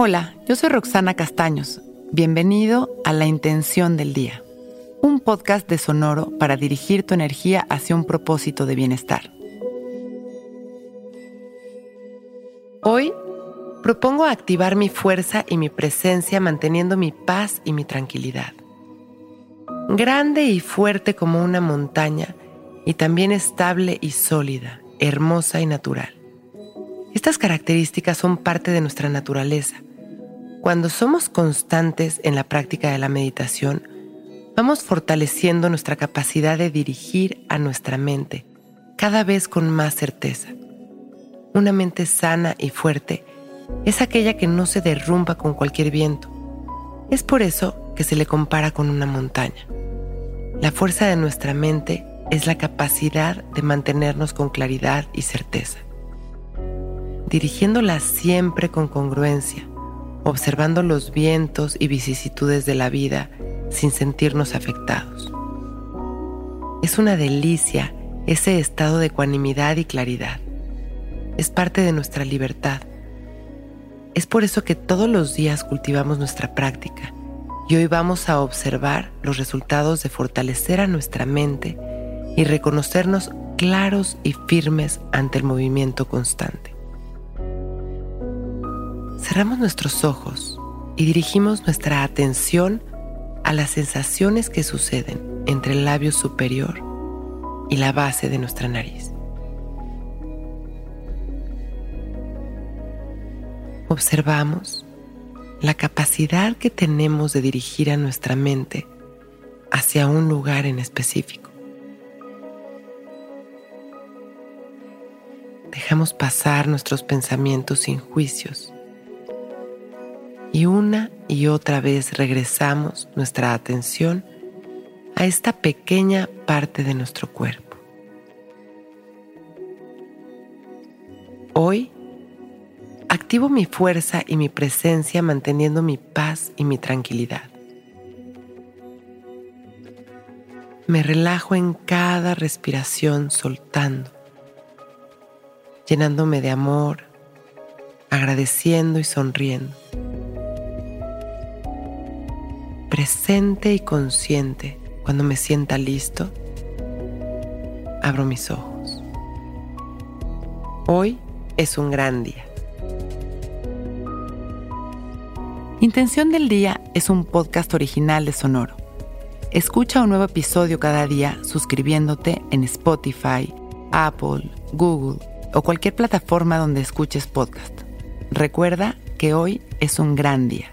Hola, yo soy Roxana Castaños. Bienvenido a La Intención del Día, un podcast de Sonoro para dirigir tu energía hacia un propósito de bienestar. Hoy propongo activar mi fuerza y mi presencia manteniendo mi paz y mi tranquilidad. Grande y fuerte como una montaña y también estable y sólida, hermosa y natural. Estas características son parte de nuestra naturaleza. Cuando somos constantes en la práctica de la meditación, vamos fortaleciendo nuestra capacidad de dirigir a nuestra mente cada vez con más certeza. Una mente sana y fuerte es aquella que no se derrumba con cualquier viento. Es por eso que se le compara con una montaña. La fuerza de nuestra mente es la capacidad de mantenernos con claridad y certeza dirigiéndola siempre con congruencia, observando los vientos y vicisitudes de la vida sin sentirnos afectados. Es una delicia ese estado de ecuanimidad y claridad. Es parte de nuestra libertad. Es por eso que todos los días cultivamos nuestra práctica y hoy vamos a observar los resultados de fortalecer a nuestra mente y reconocernos claros y firmes ante el movimiento constante. Cerramos nuestros ojos y dirigimos nuestra atención a las sensaciones que suceden entre el labio superior y la base de nuestra nariz. Observamos la capacidad que tenemos de dirigir a nuestra mente hacia un lugar en específico. Dejamos pasar nuestros pensamientos sin juicios y una y otra vez regresamos nuestra atención a esta pequeña parte de nuestro cuerpo. Hoy activo mi fuerza y mi presencia manteniendo mi paz y mi tranquilidad. Me relajo en cada respiración soltando, llenándome de amor, agradeciendo y sonriendo. Presente y consciente, cuando me sienta listo, abro mis ojos. Hoy es un gran día. Intención del Día es un podcast original de Sonoro. Escucha un nuevo episodio cada día suscribiéndote en Spotify, Apple, Google o cualquier plataforma donde escuches podcast. Recuerda que hoy es un gran día.